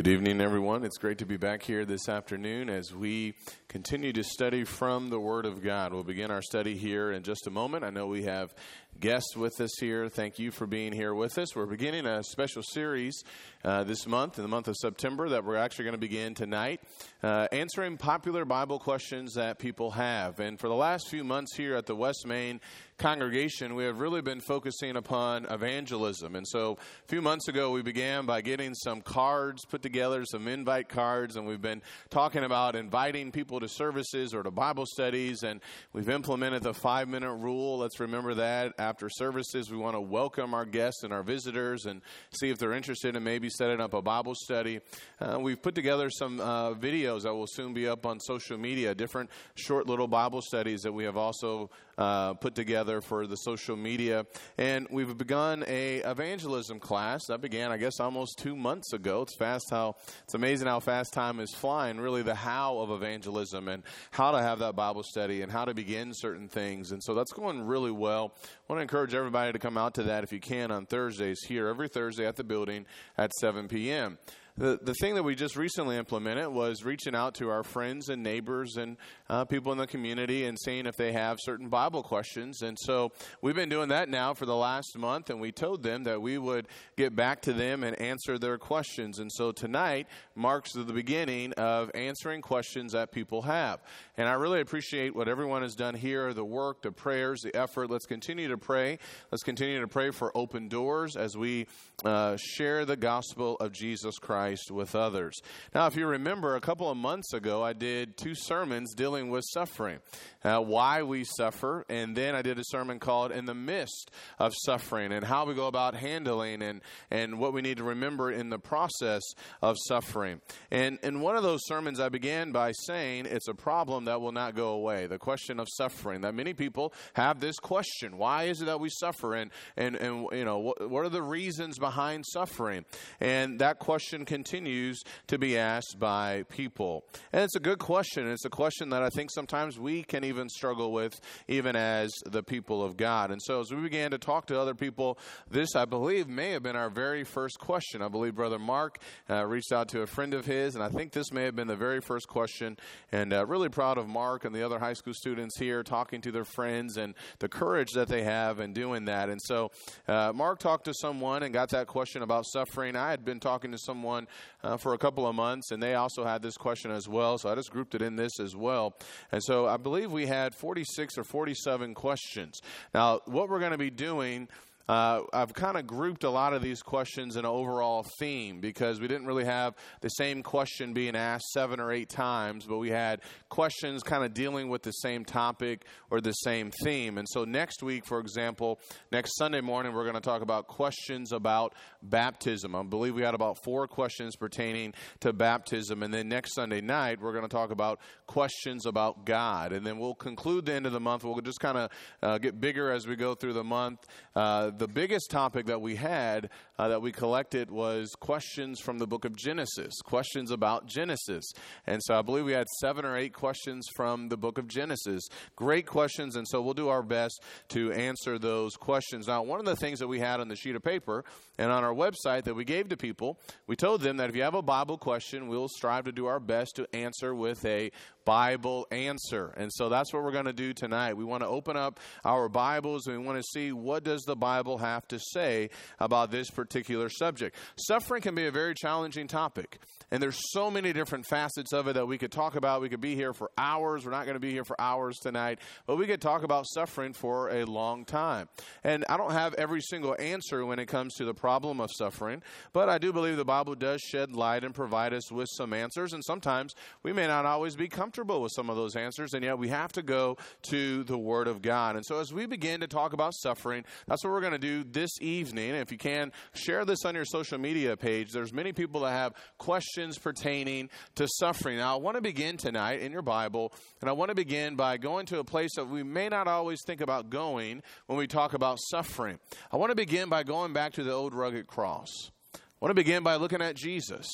Good evening, everyone. It's great to be back here this afternoon as we continue to study from the Word of God. We'll begin our study here in just a moment. I know we have guests with us here. Thank you for being here with us. We're beginning a special series uh, this month, in the month of September, that we're actually going to begin tonight, uh, answering popular Bible questions that people have. And for the last few months here at the West Main congregation, we have really been focusing upon evangelism. And so a few months ago, we began by getting some cards put together, some invite cards, and we've been talking about inviting people to services or to Bible studies. And we've implemented the five minute rule. Let's remember that. After services, we want to welcome our guests and our visitors and see if they're interested in maybe setting up a Bible study. Uh, we've put together some uh, videos that will soon be up on social media, different short little Bible studies that we have also uh, put together for the social media. And we've begun a evangelism class that began, I guess, almost two months ago. It's fast how it's amazing how fast time is flying. Really, the how of evangelism and how to have that Bible study and how to begin certain things. And so that's going really well. I want to encourage everybody to come out to that if you can on Thursdays here every Thursday at the building at 7 p.m. The, the thing that we just recently implemented was reaching out to our friends and neighbors and uh, people in the community and seeing if they have certain Bible questions. And so we've been doing that now for the last month, and we told them that we would get back to them and answer their questions. And so tonight marks the beginning of answering questions that people have. And I really appreciate what everyone has done here the work, the prayers, the effort. Let's continue to pray. Let's continue to pray for open doors as we uh, share the gospel of Jesus Christ Christ with others. Now, if you remember, a couple of months ago, I did two sermons dealing with suffering, uh, why we suffer, and then I did a sermon called In the Midst of Suffering and how we go about handling and, and what we need to remember in the process of suffering. And in one of those sermons, I began by saying it's a problem that will not go away the question of suffering. That many people have this question why is it that we suffer? And, and, and you know, what, what are the reasons behind suffering? And that question continues to be asked by people. And it's a good question. It's a question that I think sometimes we can even struggle with, even as the people of God. And so as we began to talk to other people, this, I believe, may have been our very first question. I believe Brother Mark uh, reached out to a friend of his, and I think this may have been the very first question. And uh, really proud of Mark and the other high school students here talking to their friends and the courage that they have in doing that. And so uh, Mark talked to someone and got that question about suffering. I had been talking to someone uh, for a couple of months, and they also had this question as well. So I just grouped it in this as well. And so I believe we had 46 or 47 questions. Now, what we're going to be doing uh, I've kind of grouped a lot of these questions in an overall theme because we didn't really have the same question being asked seven or eight times, but we had questions kind of dealing with the same topic or the same theme. And so next week, for example, next Sunday morning, we're going to talk about questions about baptism. I believe we had about four questions pertaining to baptism. And then next Sunday night, we're going to talk about questions about God. And then we'll conclude the end of the month. We'll just kind of uh, get bigger as we go through the month. Uh, the biggest topic that we had uh, that we collected was questions from the book of Genesis, questions about Genesis. And so I believe we had seven or eight questions from the book of Genesis. Great questions, and so we'll do our best to answer those questions. Now, one of the things that we had on the sheet of paper and on our website that we gave to people, we told them that if you have a Bible question, we'll strive to do our best to answer with a Bible answer. And so that's what we're going to do tonight. We want to open up our Bibles and we want to see what does the Bible have to say about this particular subject. Suffering can be a very challenging topic, and there's so many different facets of it that we could talk about. We could be here for hours. We're not going to be here for hours tonight, but we could talk about suffering for a long time. And I don't have every single answer when it comes to the problem of suffering, but I do believe the Bible does shed light and provide us with some answers, and sometimes we may not always be comfortable with some of those answers, and yet we have to go to the Word of God. And so, as we begin to talk about suffering, that's what we're going to do this evening. if you can, share this on your social media page. There's many people that have questions pertaining to suffering. Now, I want to begin tonight in your Bible, and I want to begin by going to a place that we may not always think about going when we talk about suffering. I want to begin by going back to the old rugged cross. I want to begin by looking at Jesus.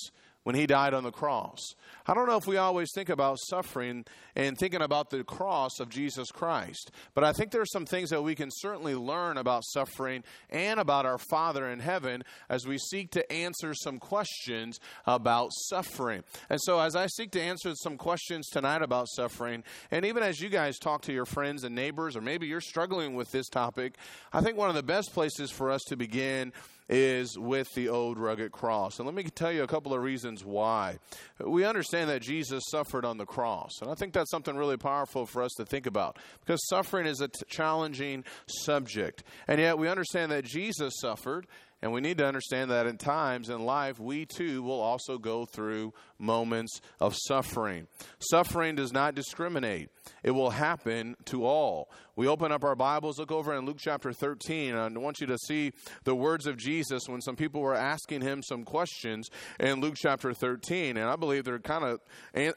When he died on the cross. I don't know if we always think about suffering and thinking about the cross of Jesus Christ, but I think there are some things that we can certainly learn about suffering and about our Father in heaven as we seek to answer some questions about suffering. And so, as I seek to answer some questions tonight about suffering, and even as you guys talk to your friends and neighbors, or maybe you're struggling with this topic, I think one of the best places for us to begin is with the old rugged cross. And let me tell you a couple of reasons why. We understand that Jesus suffered on the cross. And I think that's something really powerful for us to think about because suffering is a t- challenging subject. And yet we understand that Jesus suffered. And we need to understand that in times in life, we too will also go through moments of suffering. Suffering does not discriminate, it will happen to all. We open up our Bibles, look over in Luke chapter 13. and I want you to see the words of Jesus when some people were asking him some questions in Luke chapter 13. And I believe they're kind of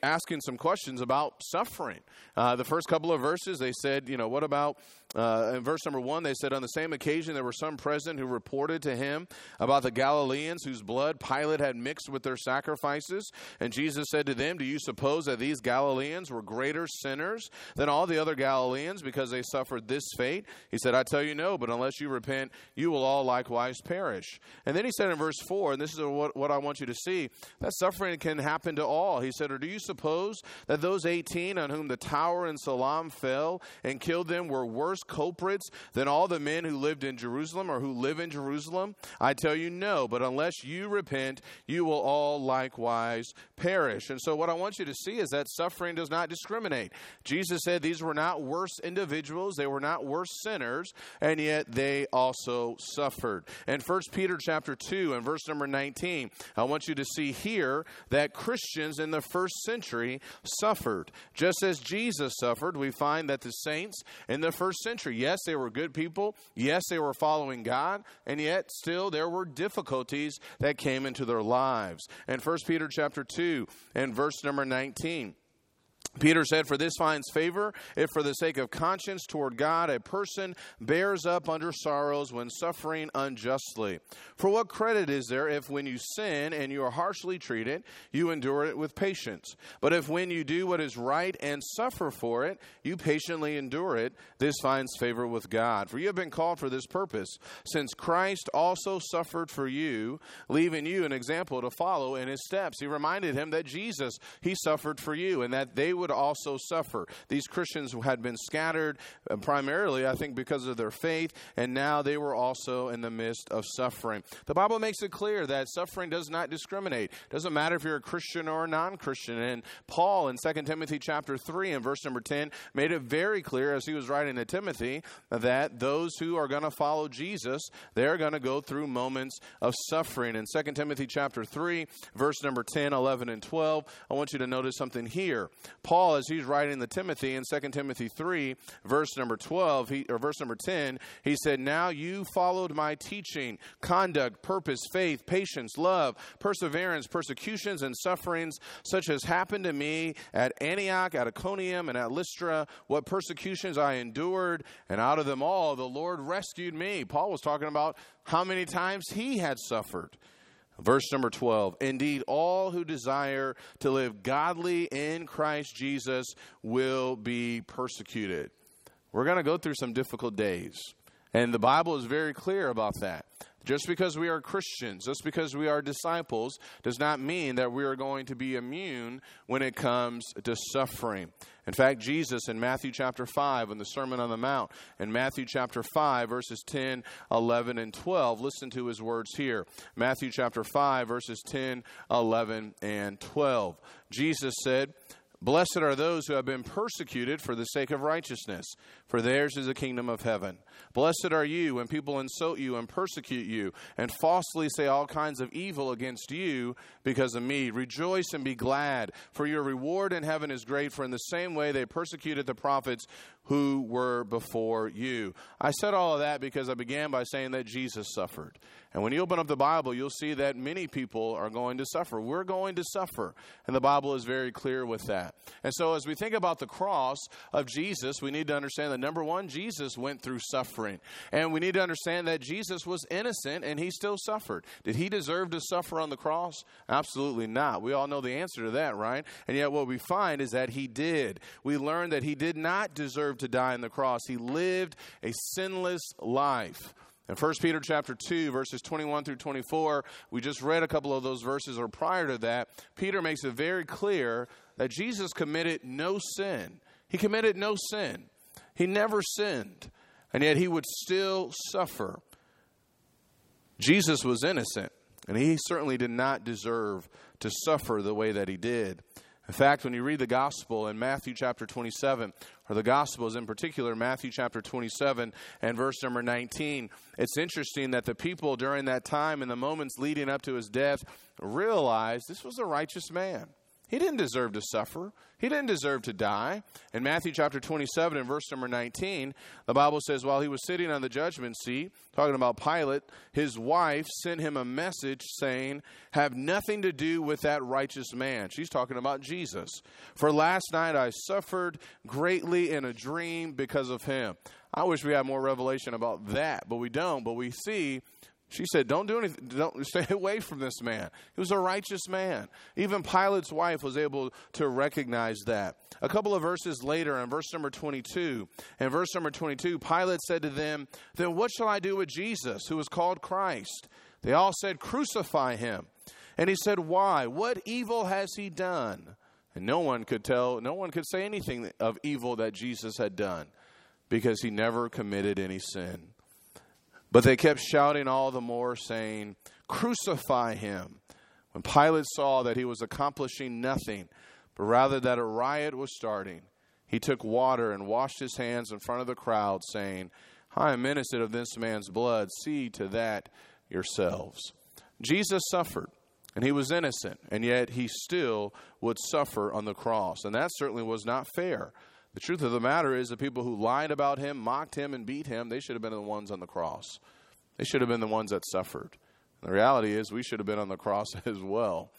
asking some questions about suffering. Uh, the first couple of verses, they said, you know, what about, uh, in verse number one, they said, on the same occasion there were some present who reported to him about the Galileans whose blood Pilate had mixed with their sacrifices. And Jesus said to them, Do you suppose that these Galileans were greater sinners than all the other Galileans because they suffered this fate? He said, I tell you no, but unless you repent, you will all likewise perish. And then he said in verse 4, and this is what, what I want you to see, that suffering can happen to all. He said, Or do you suppose that those 18 on whom the tower in Siloam fell and killed them were worse culprits than all the men who lived in Jerusalem or who live in Jerusalem? I tell you no, but unless you repent, you will all likewise perish. And so, what I want you to see is that suffering does not discriminate. Jesus said these were not worse individuals, they were not worse sinners, and yet they also suffered. And 1 Peter chapter 2 and verse number 19, I want you to see here that Christians in the first century suffered. Just as Jesus suffered, we find that the saints in the first century, yes, they were good people, yes, they were following God, and yet still there were difficulties that came into their lives. And 1 Peter chapter 2 and verse number 19. Peter said, For this finds favor if, for the sake of conscience toward God, a person bears up under sorrows when suffering unjustly. For what credit is there if, when you sin and you are harshly treated, you endure it with patience? But if, when you do what is right and suffer for it, you patiently endure it, this finds favor with God. For you have been called for this purpose, since Christ also suffered for you, leaving you an example to follow in his steps. He reminded him that Jesus, he suffered for you, and that they would also suffer. These Christians had been scattered uh, primarily, I think, because of their faith, and now they were also in the midst of suffering. The Bible makes it clear that suffering does not discriminate. It doesn't matter if you're a Christian or a non Christian. And Paul in 2 Timothy chapter 3 and verse number 10 made it very clear as he was writing to Timothy that those who are going to follow Jesus, they're going to go through moments of suffering. In 2 Timothy chapter 3, verse number 10, 11, and 12, I want you to notice something here. Paul, as he's writing to Timothy in 2 Timothy 3, verse number 12, he, or verse number 10, he said, Now you followed my teaching, conduct, purpose, faith, patience, love, perseverance, persecutions, and sufferings, such as happened to me at Antioch, at Iconium, and at Lystra, what persecutions I endured, and out of them all the Lord rescued me. Paul was talking about how many times he had suffered. Verse number 12 Indeed, all who desire to live godly in Christ Jesus will be persecuted. We're going to go through some difficult days. And the Bible is very clear about that. Just because we are Christians, just because we are disciples, does not mean that we are going to be immune when it comes to suffering. In fact, Jesus in Matthew chapter 5, in the Sermon on the Mount, in Matthew chapter 5, verses 10, 11, and 12, listen to his words here. Matthew chapter 5, verses 10, 11, and 12. Jesus said, Blessed are those who have been persecuted for the sake of righteousness, for theirs is the kingdom of heaven. Blessed are you when people insult you and persecute you, and falsely say all kinds of evil against you because of me. Rejoice and be glad, for your reward in heaven is great, for in the same way they persecuted the prophets who were before you. I said all of that because I began by saying that Jesus suffered. And when you open up the Bible, you'll see that many people are going to suffer. We're going to suffer. And the Bible is very clear with that. That. And so, as we think about the cross of Jesus, we need to understand that number one, Jesus went through suffering. And we need to understand that Jesus was innocent and he still suffered. Did he deserve to suffer on the cross? Absolutely not. We all know the answer to that, right? And yet, what we find is that he did. We learn that he did not deserve to die on the cross, he lived a sinless life. In 1 Peter chapter 2, verses 21 through 24, we just read a couple of those verses, or prior to that, Peter makes it very clear that Jesus committed no sin. He committed no sin. He never sinned, and yet he would still suffer. Jesus was innocent, and he certainly did not deserve to suffer the way that he did. In fact, when you read the gospel in Matthew chapter 27, or the gospels in particular, Matthew chapter 27 and verse number 19, it's interesting that the people during that time and the moments leading up to his death realized this was a righteous man. He didn't deserve to suffer. He didn't deserve to die. In Matthew chapter 27 and verse number 19, the Bible says, while he was sitting on the judgment seat, talking about Pilate, his wife sent him a message saying, Have nothing to do with that righteous man. She's talking about Jesus. For last night I suffered greatly in a dream because of him. I wish we had more revelation about that, but we don't. But we see she said, Don't do anything. Don't stay away from this man. He was a righteous man. Even Pilate's wife was able to recognize that. A couple of verses later, in verse number 22, in verse number 22, Pilate said to them, Then what shall I do with Jesus, who is called Christ? They all said, Crucify him. And he said, Why? What evil has he done? And no one could tell, no one could say anything of evil that Jesus had done because he never committed any sin. But they kept shouting all the more, saying, Crucify him. When Pilate saw that he was accomplishing nothing, but rather that a riot was starting, he took water and washed his hands in front of the crowd, saying, I am innocent of this man's blood. See to that yourselves. Jesus suffered, and he was innocent, and yet he still would suffer on the cross. And that certainly was not fair. The truth of the matter is, the people who lied about him, mocked him, and beat him, they should have been the ones on the cross. They should have been the ones that suffered. The reality is, we should have been on the cross as well.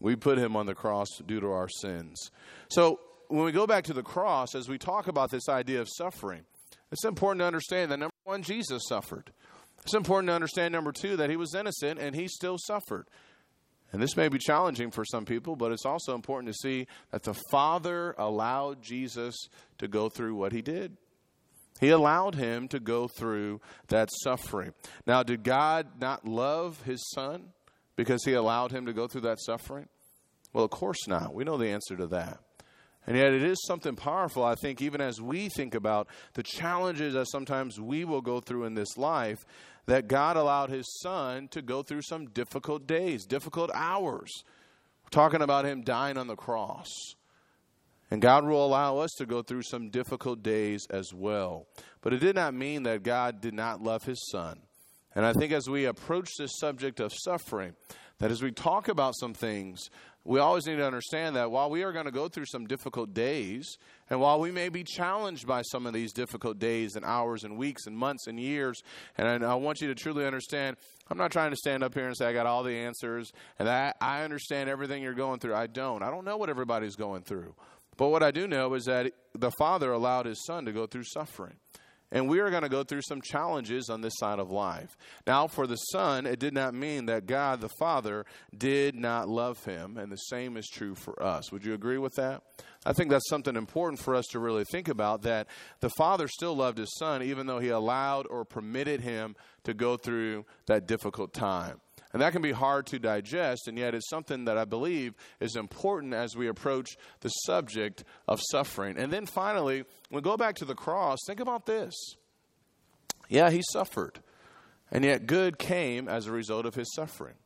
We put him on the cross due to our sins. So, when we go back to the cross, as we talk about this idea of suffering, it's important to understand that number one, Jesus suffered. It's important to understand, number two, that he was innocent and he still suffered. And this may be challenging for some people, but it's also important to see that the Father allowed Jesus to go through what he did. He allowed him to go through that suffering. Now, did God not love his son because he allowed him to go through that suffering? Well, of course not. We know the answer to that. And yet, it is something powerful, I think, even as we think about the challenges that sometimes we will go through in this life, that God allowed his son to go through some difficult days, difficult hours. We're talking about him dying on the cross. And God will allow us to go through some difficult days as well. But it did not mean that God did not love his son. And I think as we approach this subject of suffering, that as we talk about some things, we always need to understand that while we are going to go through some difficult days, and while we may be challenged by some of these difficult days and hours and weeks and months and years, and I, want you to truly understand, I'm not trying to stand up here and say I got all the answers and that I understand everything you're going through. I don't. I don't know what everybody's going through. But what I do know is that the Father allowed His Son to go through suffering. And we are going to go through some challenges on this side of life. Now, for the Son, it did not mean that God the Father did not love him, and the same is true for us. Would you agree with that? I think that's something important for us to really think about that the Father still loved his Son, even though he allowed or permitted him to go through that difficult time. And that can be hard to digest, and yet it's something that I believe is important as we approach the subject of suffering. And then finally, when we go back to the cross, think about this. Yeah, he suffered, and yet good came as a result of his suffering.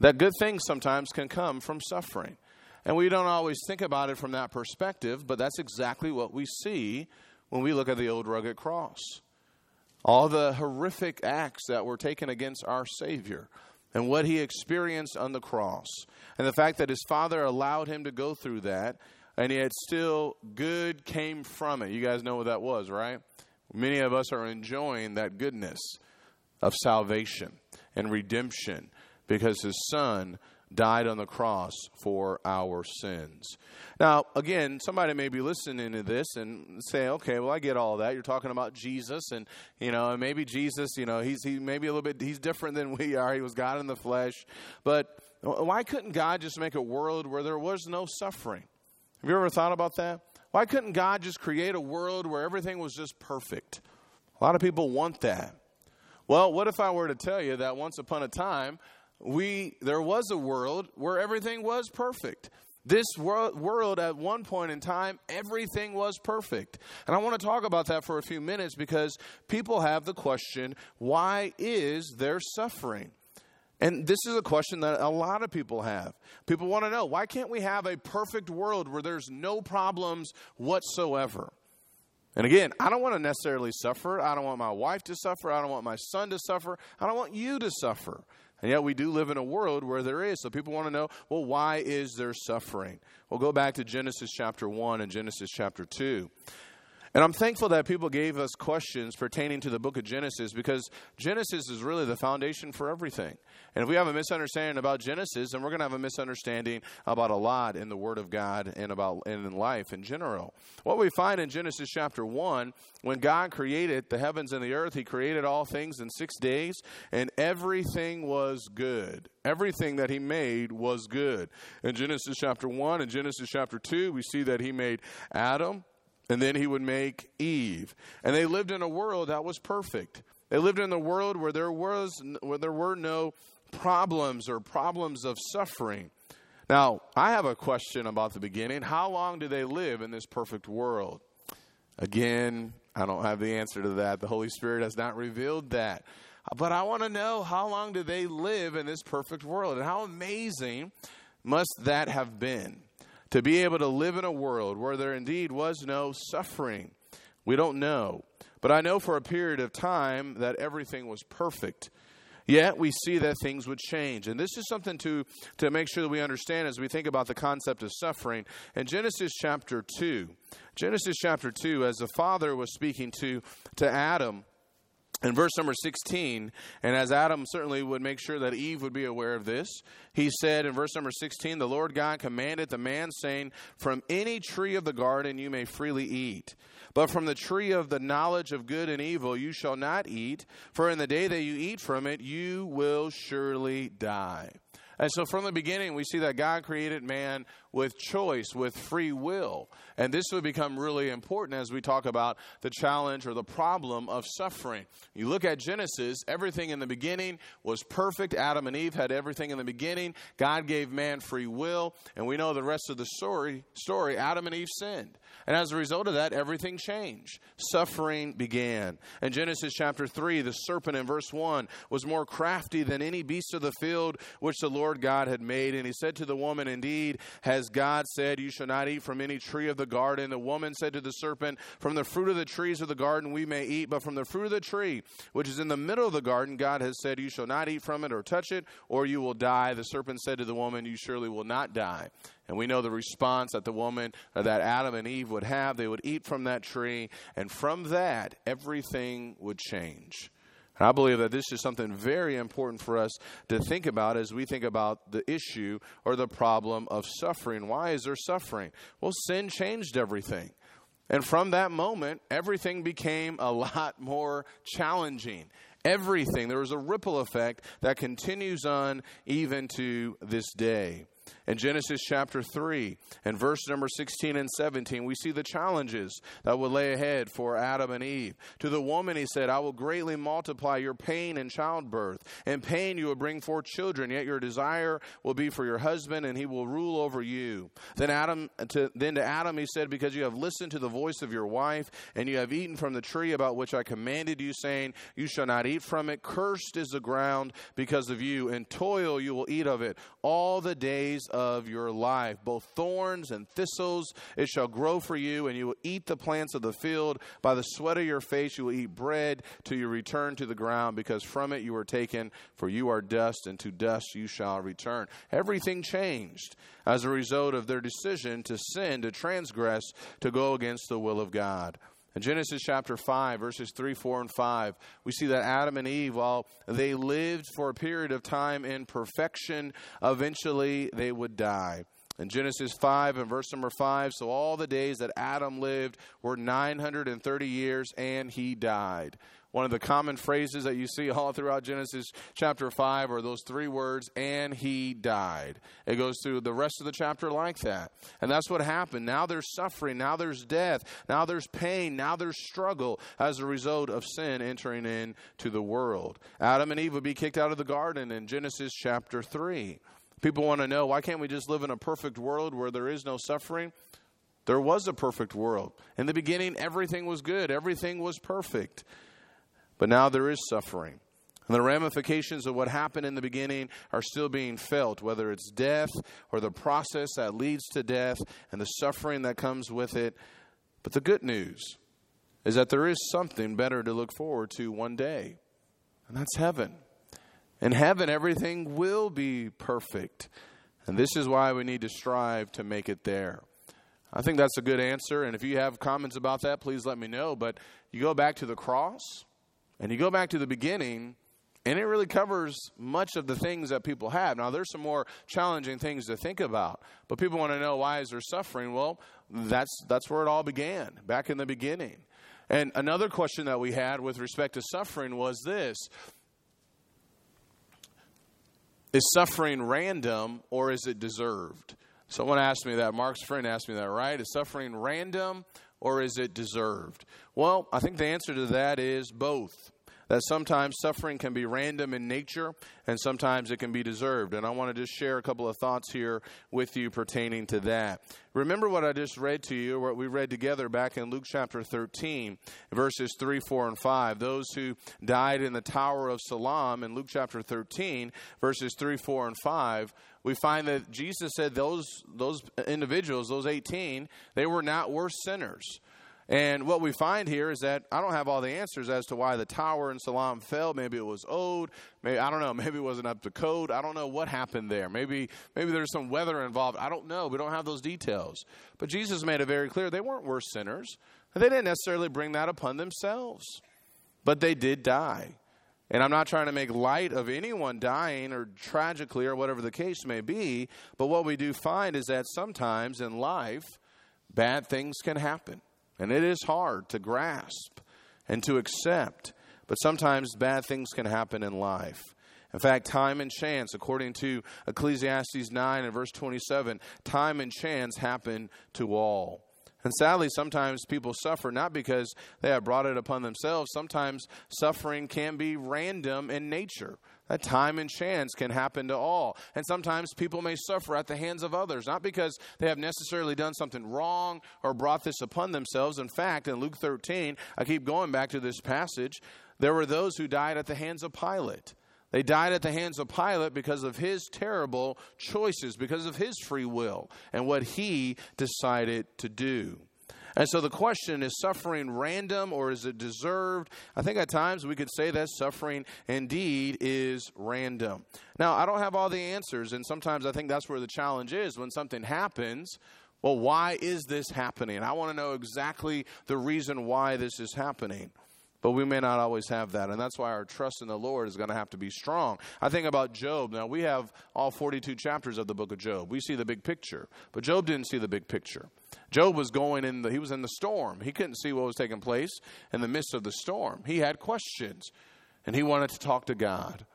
That good things sometimes can come from suffering. And we don't always think about it from that perspective, but that's exactly what we see when we look at the old rugged cross all the horrific acts that were taken against our Savior and what he experienced on the cross, and the fact that his Father allowed him to go through that, and yet still good came from it. You guys know what that was, right? Many of us are enjoying that goodness of salvation and redemption because his Son died on the cross for our sins. Now, again, somebody may be listening to this and say, okay, well, I get all that. You're talking about Jesus, and, you know, maybe Jesus, you know, he's he maybe a little bit, he's different than we are. He was God in the flesh. But why couldn't God just make a world where there was no suffering? Have you ever thought about that? Why couldn't God just create a world where everything was just perfect? A lot of people want that. Well, what if I were to tell you that once upon a time, we there was a world where everything was perfect. This world, world, at one point in time, everything was perfect. And I want to talk about that for a few minutes because people have the question why is there suffering? And this is a question that a lot of people have. People want to know why can't we have a perfect world where there's no problems whatsoever? And again, I don't want to necessarily suffer. I don't want my wife to suffer. I don't want my son to suffer. I don't want you to suffer. And yet we do live in a world where there is. So people want to know, well, why is there suffering? We'll go back to Genesis chapter 1 and Genesis chapter 2. And I'm thankful that people gave us questions pertaining to the book of Genesis because Genesis is really the foundation for everything. And if we have a misunderstanding about Genesis, then we're going to have a misunderstanding about a lot in the Word of God and about and in life in general. What we find in Genesis chapter 1, when God created the heavens and the earth, He created all things in six days, and everything was good. Everything that He made was good. In Genesis chapter 1 and Genesis chapter 2, we see that He made Adam and then he would make Eve. And they lived in a world that was perfect. They lived in a world where there was where there were no problems or problems of suffering. Now, I have a question about the beginning. How long do they live in this perfect world? Again, I don't have the answer to that. The Holy Spirit has not revealed that. But I want to know how long do they live in this perfect world and how amazing must that have been? To be able to live in a world where there indeed was no suffering. We don't know. But I know for a period of time that everything was perfect. Yet we see that things would change. And this is something to, to make sure that we understand as we think about the concept of suffering. In Genesis chapter 2, Genesis chapter 2, as the Father was speaking to, to Adam, in verse number 16, and as Adam certainly would make sure that Eve would be aware of this, he said in verse number 16, The Lord God commanded the man, saying, From any tree of the garden you may freely eat, but from the tree of the knowledge of good and evil you shall not eat, for in the day that you eat from it you will surely die. And so from the beginning, we see that God created man with choice, with free will. And this would become really important as we talk about the challenge or the problem of suffering. You look at Genesis, everything in the beginning was perfect. Adam and Eve had everything in the beginning. God gave man free will, and we know the rest of the story, story Adam and Eve sinned. And as a result of that, everything changed. Suffering began. In Genesis chapter 3, the serpent in verse 1 was more crafty than any beast of the field which the Lord God had made. And he said to the woman, Indeed, has God said, You shall not eat from any tree of the garden. The woman said to the serpent, From the fruit of the trees of the garden we may eat, but from the fruit of the tree which is in the middle of the garden, God has said, You shall not eat from it or touch it, or you will die. The serpent said to the woman, You surely will not die. And we know the response that the woman, uh, that Adam and Eve would have. They would eat from that tree, and from that, everything would change. I believe that this is something very important for us to think about as we think about the issue or the problem of suffering. Why is there suffering? Well, sin changed everything. And from that moment, everything became a lot more challenging. Everything. There was a ripple effect that continues on even to this day. In Genesis chapter 3 and verse number 16 and 17, we see the challenges that would lay ahead for Adam and Eve. To the woman, he said, I will greatly multiply your pain in childbirth. In pain, you will bring forth children, yet your desire will be for your husband, and he will rule over you. Then, Adam, to, then to Adam, he said, Because you have listened to the voice of your wife, and you have eaten from the tree about which I commanded you, saying, You shall not eat from it. Cursed is the ground because of you, and toil you will eat of it all the days of your life. Both thorns and thistles it shall grow for you, and you will eat the plants of the field. By the sweat of your face you will eat bread till you return to the ground, because from it you were taken, for you are dust, and to dust you shall return. Everything changed as a result of their decision to sin, to transgress, to go against the will of God. In Genesis chapter 5, verses 3, 4, and 5, we see that Adam and Eve, while they lived for a period of time in perfection, eventually they would die. In Genesis 5 and verse number 5, so all the days that Adam lived were 930 years, and he died. One of the common phrases that you see all throughout Genesis chapter 5 are those three words, and he died. It goes through the rest of the chapter like that. And that's what happened. Now there's suffering, now there's death, now there's pain, now there's struggle as a result of sin entering into the world. Adam and Eve would be kicked out of the garden in Genesis chapter 3. People want to know why can't we just live in a perfect world where there is no suffering? There was a perfect world. In the beginning, everything was good, everything was perfect. But now there is suffering. And the ramifications of what happened in the beginning are still being felt, whether it's death or the process that leads to death and the suffering that comes with it. But the good news is that there is something better to look forward to one day, and that's heaven. In heaven, everything will be perfect. And this is why we need to strive to make it there. I think that's a good answer. And if you have comments about that, please let me know. But you go back to the cross and you go back to the beginning, and it really covers much of the things that people have. Now, there's some more challenging things to think about, but people want to know why is there suffering? Well, that's that's where it all began, back in the beginning. And another question that we had with respect to suffering was this: Is suffering random or is it deserved? Someone asked me that. Mark's friend asked me that, right? Is suffering random or is it deserved? Well, I think the answer to that is both that sometimes suffering can be random in nature and sometimes it can be deserved. And I want to just share a couple of thoughts here with you pertaining to that. Remember what I just read to you, or what we read together back in Luke chapter 13, verses 3, 4, and 5. Those who died in the Tower of Siloam in Luke chapter 13, verses 3, 4, and 5 we find that Jesus said those those individuals, those 18, they were not worse sinners. And what we find here is that I don't have all the answers as to why the tower in Siloam fell. Maybe it was old. Maybe I don't know. Maybe it wasn't up to code. I don't know what happened there. Maybe maybe there's some weather involved. I don't know. We don't have those details. But Jesus made it very clear they weren't worse sinners. They didn't necessarily bring that upon themselves. But they did die. And I'm not trying to make light of anyone dying or tragically or whatever the case may be, but what we do find is that sometimes in life, bad things can happen. And it is hard to grasp and to accept, but sometimes bad things can happen in life. In fact, time and chance, according to Ecclesiastes 9 and verse 27, time and chance happen to all. And sadly, sometimes people suffer not because they have brought it upon themselves. Sometimes suffering can be random in nature. That time and chance can happen to all. And sometimes people may suffer at the hands of others, not because they have necessarily done something wrong or brought this upon themselves. In fact, in Luke 13, I keep going back to this passage, there were those who died at the hands of Pilate. They died at the hands of Pilate because of his terrible choices, because of his free will and what he decided to do. And so the question is suffering random or is it deserved? I think at times we could say that suffering indeed is random. Now, I don't have all the answers, and sometimes I think that's where the challenge is when something happens. Well, why is this happening? I want to know exactly the reason why this is happening. But we may not always have that. And that's why our trust in the Lord is going to have to be strong. I think about Job. Now, we have all 42 chapters of the book of Job. We see the big picture. But Job didn't see the big picture. Job was going in the, he was in the storm. He couldn't see what was taking place in the midst of the storm. He had questions and he wanted to talk to God.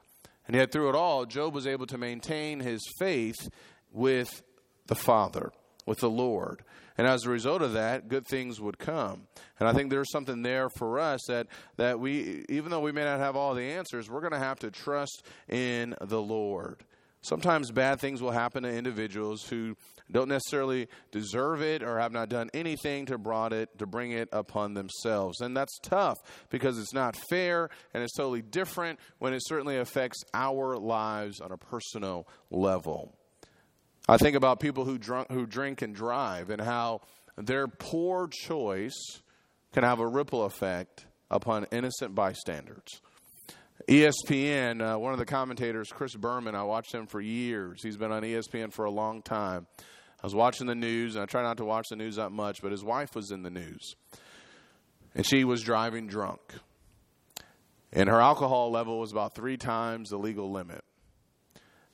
And yet, through it all, Job was able to maintain his faith with the Father, with the Lord. And as a result of that, good things would come. And I think there's something there for us that, that we, even though we may not have all the answers, we're going to have to trust in the Lord. Sometimes bad things will happen to individuals who don't necessarily deserve it or have not done anything to brought it to bring it upon themselves. And that's tough because it's not fair and it's totally different when it certainly affects our lives on a personal level. I think about people who drunk, who drink and drive and how their poor choice can have a ripple effect upon innocent bystanders. ESPN, uh, one of the commentators, Chris Berman, I watched him for years. He's been on ESPN for a long time. I was watching the news, and I try not to watch the news that much, but his wife was in the news. and she was driving drunk. And her alcohol level was about three times the legal limit.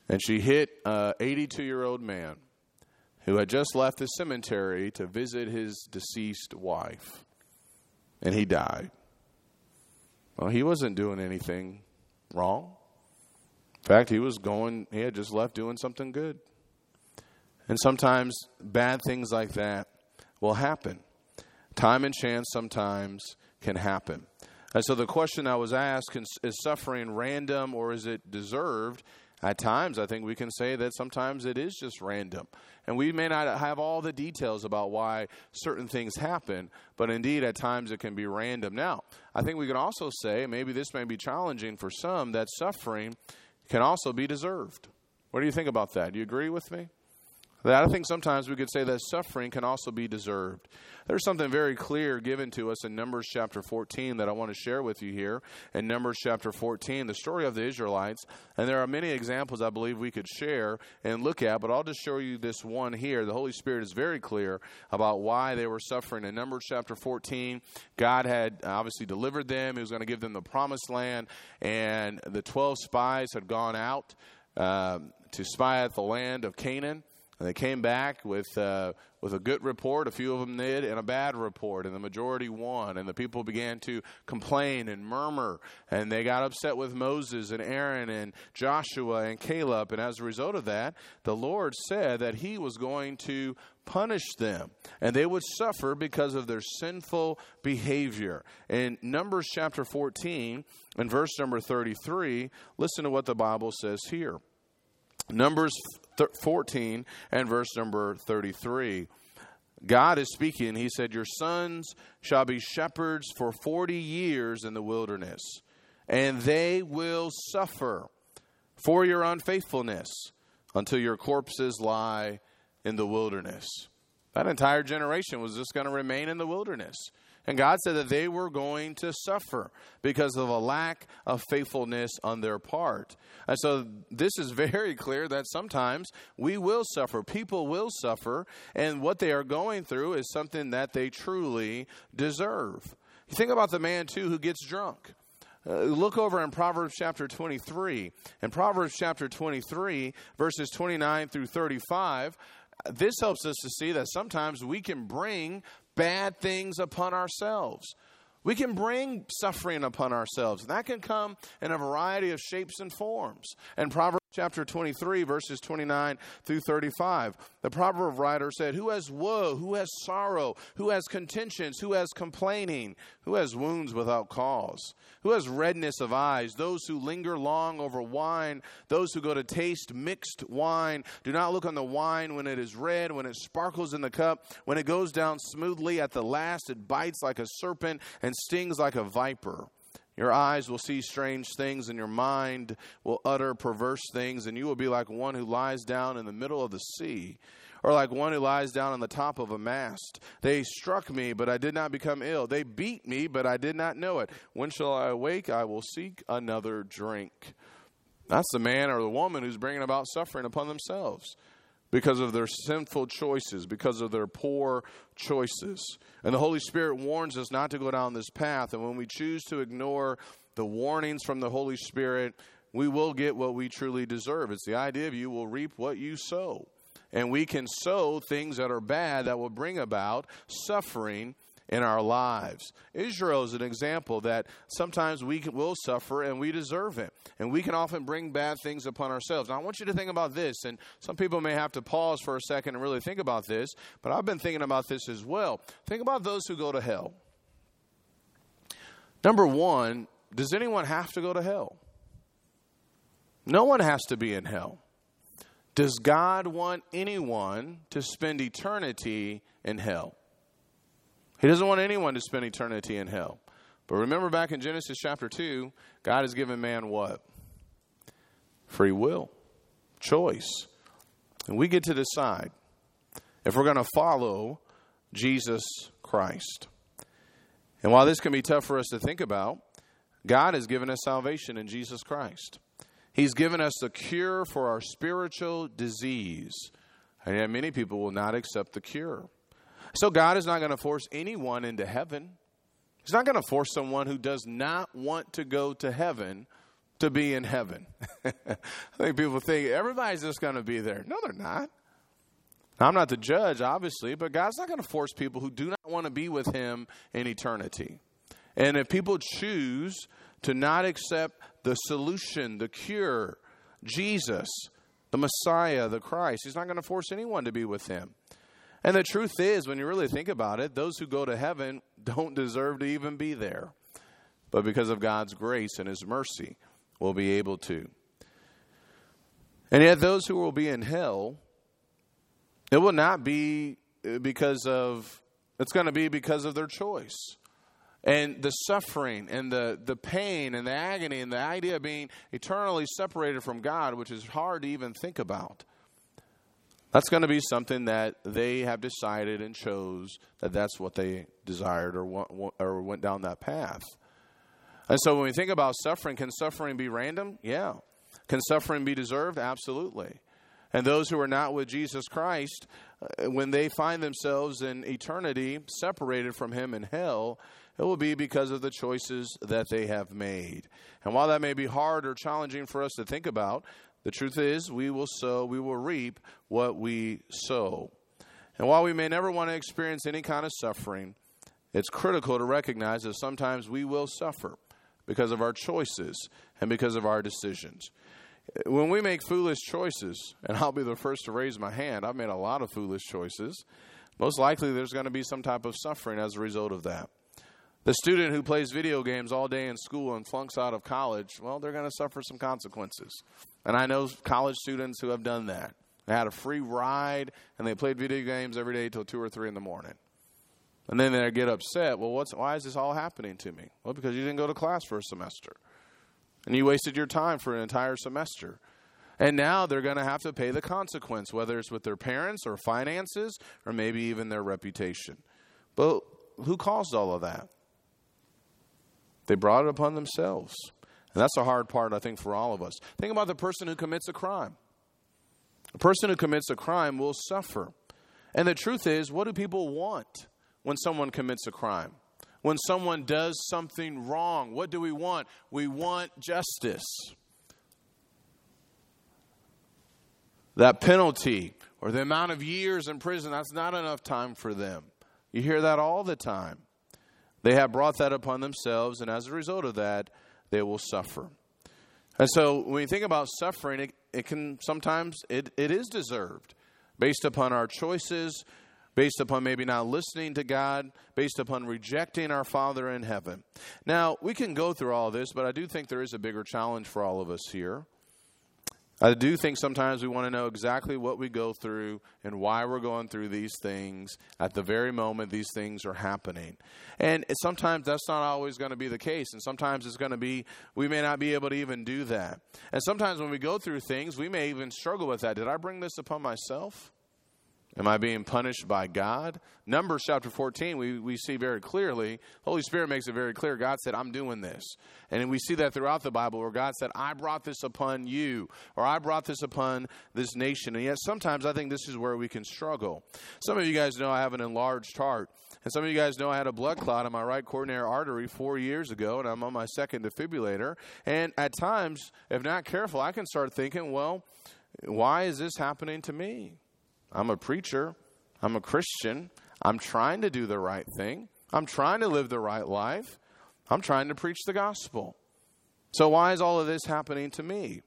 And she hit an 82 year old man who had just left the cemetery to visit his deceased wife. And he died. Well, he wasn't doing anything wrong. In fact, he was going, he had just left doing something good. And sometimes bad things like that will happen. Time and chance sometimes can happen. And so the question I was asked is suffering random or is it deserved? At times, I think we can say that sometimes it is just random. And we may not have all the details about why certain things happen, but indeed, at times it can be random. Now, I think we can also say, maybe this may be challenging for some, that suffering can also be deserved. What do you think about that? Do you agree with me? That I think sometimes we could say that suffering can also be deserved. There's something very clear given to us in Numbers chapter 14 that I want to share with you here. In Numbers chapter 14, the story of the Israelites, and there are many examples I believe we could share and look at, but I'll just show you this one here. The Holy Spirit is very clear about why they were suffering. In Numbers chapter 14, God had obviously delivered them, He was going to give them the promised land, and the 12 spies had gone out. Um, to spy out the land of Canaan. And they came back with uh, with a good report. A few of them did, and a bad report, and the majority won. And the people began to complain and murmur, and they got upset with Moses and Aaron and Joshua and Caleb. And as a result of that, the Lord said that He was going to punish them, and they would suffer because of their sinful behavior. In Numbers chapter 14 and verse number 33, listen to what the Bible says here. Numbers 14 and verse number 33. God is speaking. He said, Your sons shall be shepherds for 40 years in the wilderness, and they will suffer for your unfaithfulness until your corpses lie in the wilderness. That entire generation was just going to remain in the wilderness. And God said that they were going to suffer because of a lack of faithfulness on their part. And so this is very clear that sometimes we will suffer. People will suffer. And what they are going through is something that they truly deserve. You think about the man, too, who gets drunk. Uh, look over in Proverbs chapter 23. In Proverbs chapter 23, verses 29 through 35, this helps us to see that sometimes we can bring bad things upon ourselves. We can bring suffering upon ourselves. That can come in a variety of shapes and forms. And Proverbs chapter 23, verses 29 through 35, the proverb writer said, Who has woe? Who has sorrow? Who has contentions? Who has complaining? Who has wounds without cause? Who has redness of eyes? Those who linger long over wine, those who go to taste mixed wine. Do not look on the wine when it is red, when it sparkles in the cup, when it goes down smoothly at the last, it bites like a serpent and stings like a viper. Your eyes will see strange things, and your mind will utter perverse things, and you will be like one who lies down in the middle of the sea, or like one who lies down on the top of a mast. They struck me, but I did not become ill. They beat me, but I did not know it. When shall I awake? I will seek another drink. That's the man or the woman who's bringing about suffering upon themselves because of their sinful choices, because of their poor choices. And the Holy Spirit warns us not to go down this path. And when we choose to ignore the warnings from the Holy Spirit, we will get what we truly deserve. It's the idea of you will reap what you sow. And we can sow things that are bad that will bring about suffering in our lives. Israel is an example that sometimes we will suffer and we deserve it. And we can often bring bad things upon ourselves. Now, I want you to think about this, and some people may have to pause for a second and really think about this, but I've been thinking about this as well. Think about those who go to hell. Number one, does anyone have to go to hell? No one has to be in hell. Does God want anyone to spend eternity in hell? He doesn't want anyone to spend eternity in hell. But remember back in Genesis chapter 2, God has given man what? Free will, choice. And we get to decide if we're going to follow Jesus Christ. And while this can be tough for us to think about, God has given us salvation in Jesus Christ. He's given us the cure for our spiritual disease. And yet many people will not accept the cure. So God is not going to force anyone into heaven. He's not going to force someone who does not want to go to heaven to be in heaven. I think people think everybody's just going to be there. No, they're not. Now, I'm not the judge, obviously, but God's not going to force people who do not want to be with Him in eternity. And if people choose to not accept the solution, the cure, Jesus, the Messiah, the Christ, He's not going to force anyone to be with Him. And the truth is, when you really think about it, those who go to heaven don't deserve to even be there. But because of God's grace and His mercy, will be able to. And yet, those who will be in hell, it will not be uh, because of, it's going to be because of their choice. And the suffering and the, the pain and the agony and the idea of being eternally separated from God, which is hard to even think about. That's going to be something that they have decided and chose that that's what they desired or, or went down that path. And so when we think about suffering, can suffering be random? Yeah. Can suffering be deserved? Absolutely. And those who are not with Jesus Christ, uh, when they find themselves in eternity separated from Him in hell, it will be because of the choices that they have made. And while that may be hard or challenging for us to think about, the truth is, we will sow, we will reap what we sow. And while we may never want to experience any kind of suffering, it's critical to recognize that sometimes we will suffer because of our choices and because of our decisions. When we make foolish choices, and I'll be the first to raise my hand, I've made a lot of foolish choices. Most likely, there's going to be some type of suffering as a result of that. The student who plays video games all day in school and flunks out of college, well, they're going to suffer some consequences. And I know college students who have done that. They had a free ride and they played video games every day till 2 or 3 in the morning. And then they get upset. Well, what's, why is this all happening to me? Well, because you didn't go to class for a semester. And you wasted your time for an entire semester. And now they're going to have to pay the consequence, whether it's with their parents or finances or maybe even their reputation. But who caused all of that? They brought it upon themselves. And that's a hard part, I think, for all of us. Think about the person who commits a crime. A person who commits a crime will suffer. And the truth is, what do people want when someone commits a crime? When someone does something wrong, what do we want? We want justice. That penalty or the amount of years in prison, that's not enough time for them. You hear that all the time. They have brought that upon themselves, and as a result of that, they will suffer. And so when you think about suffering, it, it can sometimes it, it is deserved based upon our choices, based upon maybe not listening to God, based upon rejecting our Father in heaven. Now, we can go through all this, but I do think there is a bigger challenge for all of us here. I do think sometimes we want to know exactly what we go through and why we're going through these things at the very moment these things are happening. And sometimes that's not always going to be the case. And sometimes it's going to be, we may not be able to even do that. And sometimes when we go through things, we may even struggle with that. Did I bring this upon myself? Am I being punished by God? Numbers chapter 14, we, we see very clearly, Holy Spirit makes it very clear. God said, I'm doing this. And we see that throughout the Bible where God said, I brought this upon you, or I brought this upon this nation. And yet sometimes I think this is where we can struggle. Some of you guys know I have an enlarged heart. And some of you guys know I had a blood clot in my right coronary artery four years ago, and I'm on my second defibrillator. And at times, if not careful, I can start thinking, well, why is this happening to me? I'm a preacher. I'm a Christian. I'm trying to do the right thing. I'm trying to live the right life. I'm trying to preach the gospel. So, why is all of this happening to me?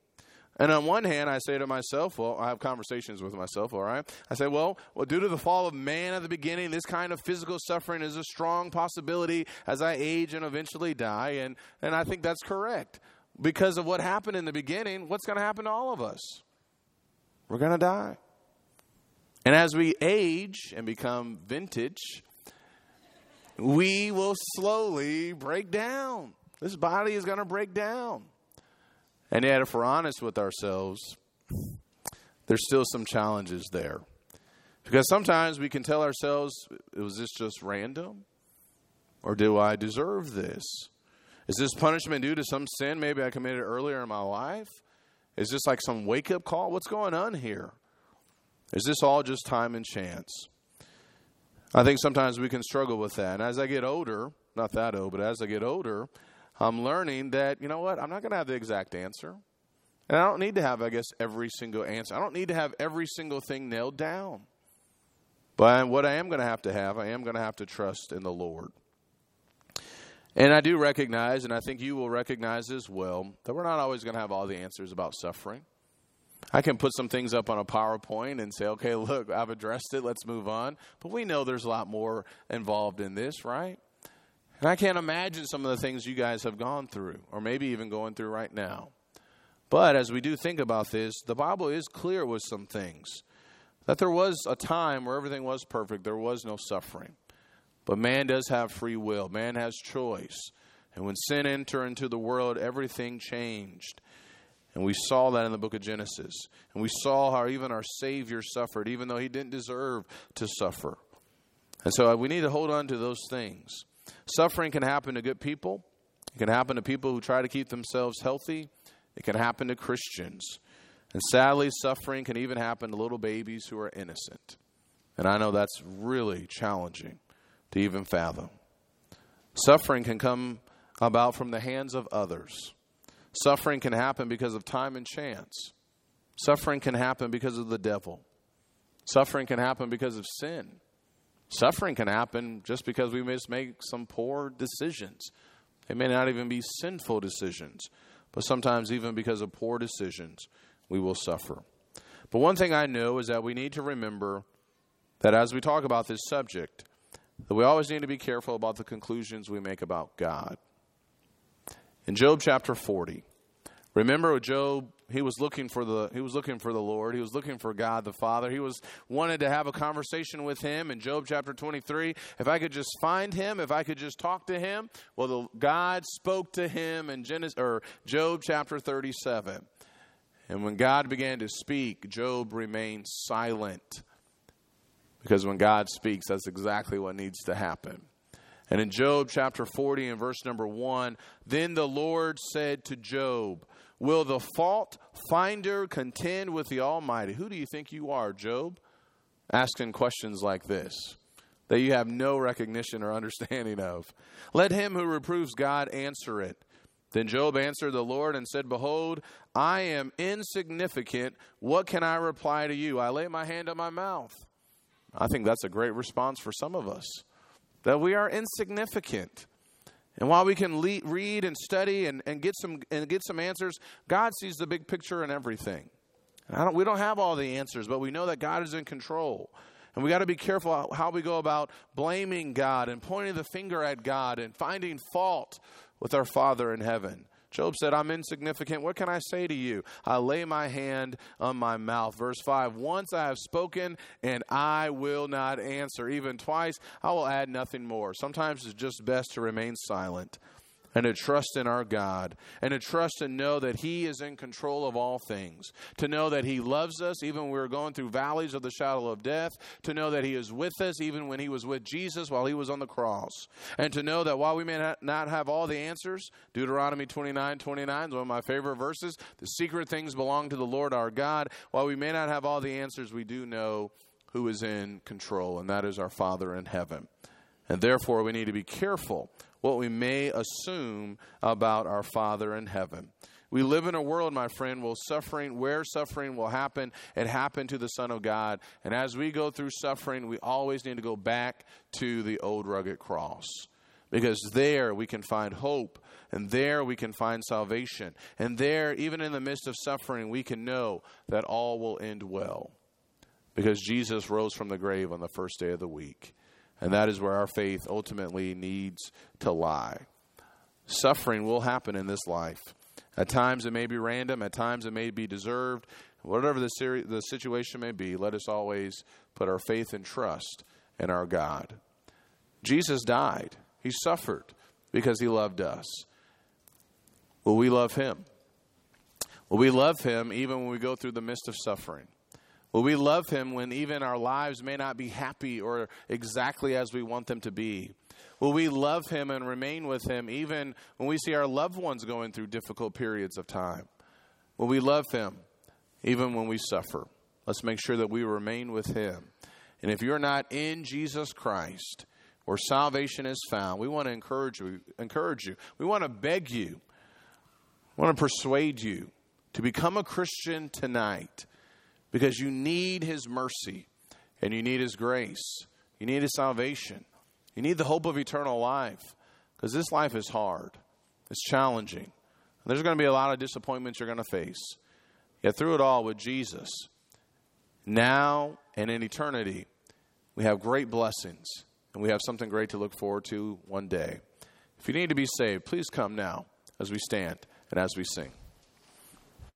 And on one hand, I say to myself, well, I have conversations with myself, all right? I say, well, well, due to the fall of man at the beginning, this kind of physical suffering is a strong possibility as I age and eventually die. And, and I think that's correct. Because of what happened in the beginning, what's going to happen to all of us? We're going to die. And as we age and become vintage, we will slowly break down. This body is going to break down. And yet, if we're honest with ourselves, there's still some challenges there. Because sometimes we can tell ourselves, was this just random? Or do I deserve this? Is this punishment due to some sin maybe I committed earlier in my life? Is this like some wake up call? What's going on here? Is this all just time and chance? I think sometimes we can struggle with that. And as I get older, not that old, but as I get older, I'm learning that, you know what, I'm not going to have the exact answer. And I don't need to have, I guess, every single answer. I don't need to have every single thing nailed down. But what I am going to have to have, I am going to have to trust in the Lord. And I do recognize, and I think you will recognize as well, that we're not always going to have all the answers about suffering. I can put some things up on a PowerPoint and say, okay, look, I've addressed it, let's move on. But we know there's a lot more involved in this, right? And I can't imagine some of the things you guys have gone through, or maybe even going through right now. But as we do think about this, the Bible is clear with some things. That there was a time where everything was perfect, there was no suffering. But man does have free will, man has choice. And when sin entered into the world, everything changed. And we saw that in the book of Genesis. And we saw how even our Savior suffered, even though he didn't deserve to suffer. And so uh, we need to hold on to those things. Suffering can happen to good people, it can happen to people who try to keep themselves healthy, it can happen to Christians. And sadly, suffering can even happen to little babies who are innocent. And I know that's really challenging to even fathom. Suffering can come about from the hands of others. Suffering can happen because of time and chance. Suffering can happen because of the devil. Suffering can happen because of sin. Suffering can happen just because we must make some poor decisions. They may not even be sinful decisions, but sometimes, even because of poor decisions, we will suffer. But one thing I know is that we need to remember that as we talk about this subject, that we always need to be careful about the conclusions we make about God. In Job chapter 40, remember Job he was looking for the he was looking for the Lord. He was looking for God the Father. He was wanted to have a conversation with him in Job chapter 23. If I could just find him, if I could just talk to him, well the God spoke to him in Genesis or Job chapter 37. And when God began to speak, Job remained silent. Because when God speaks, that's exactly what needs to happen. And in Job chapter 40 and verse number 1, then the Lord said to Job, Will the fault finder contend with the Almighty? Who do you think you are, Job? Asking questions like this that you have no recognition or understanding of. Let him who reproves God answer it. Then Job answered the Lord and said, Behold, I am insignificant. What can I reply to you? I lay my hand on my mouth. I think that's a great response for some of us that we are insignificant. And while we can le- read and study and, and, get some, and get some answers, God sees the big picture and everything. Don't, we don't have all the answers, but we know that God is in control. And we got to be careful how we go about blaming God and pointing the finger at God and finding fault with our Father in heaven. Job said, I'm insignificant. What can I say to you? I lay my hand on my mouth. Verse 5 Once I have spoken, and I will not answer. Even twice, I will add nothing more. Sometimes it's just best to remain silent and to trust in our God, and to trust and know that He is in control of all things, to know that He loves us even when we're going through valleys of the shadow of death, to know that He is with us even when He was with Jesus while He was on the cross, and to know that while we may not have all the answers, Deuteronomy 29 29 is one of my favorite verses. The secret things belong to the Lord our God. While we may not have all the answers, we do know who is in control, and that is our Father in heaven. And therefore, we need to be careful what we may assume about our Father in heaven. We live in a world, my friend, where suffering, where suffering will happen, it happened to the Son of God. And as we go through suffering, we always need to go back to the old rugged cross. Because there we can find hope, and there we can find salvation. And there, even in the midst of suffering, we can know that all will end well. Because Jesus rose from the grave on the first day of the week. And that is where our faith ultimately needs to lie. Suffering will happen in this life. At times it may be random, at times it may be deserved. Whatever the, seri- the situation may be, let us always put our faith and trust in our God. Jesus died, He suffered because He loved us. Will we love Him? Will we love Him even when we go through the midst of suffering? Will we love Him when even our lives may not be happy or exactly as we want them to be? Will we love Him and remain with Him even when we see our loved ones going through difficult periods of time? Will we love Him even when we suffer? Let's make sure that we remain with Him. And if you're not in Jesus Christ, where salvation is found, we want to encourage you. Encourage you. We want to beg you. We want to persuade you to become a Christian tonight because you need His mercy and you need His grace. You need His salvation. You need the hope of eternal life because this life is hard, it's challenging. There's going to be a lot of disappointments you're going to face. Yet through it all, with Jesus, now and in eternity, we have great blessings and we have something great to look forward to one day. If you need to be saved, please come now as we stand and as we sing.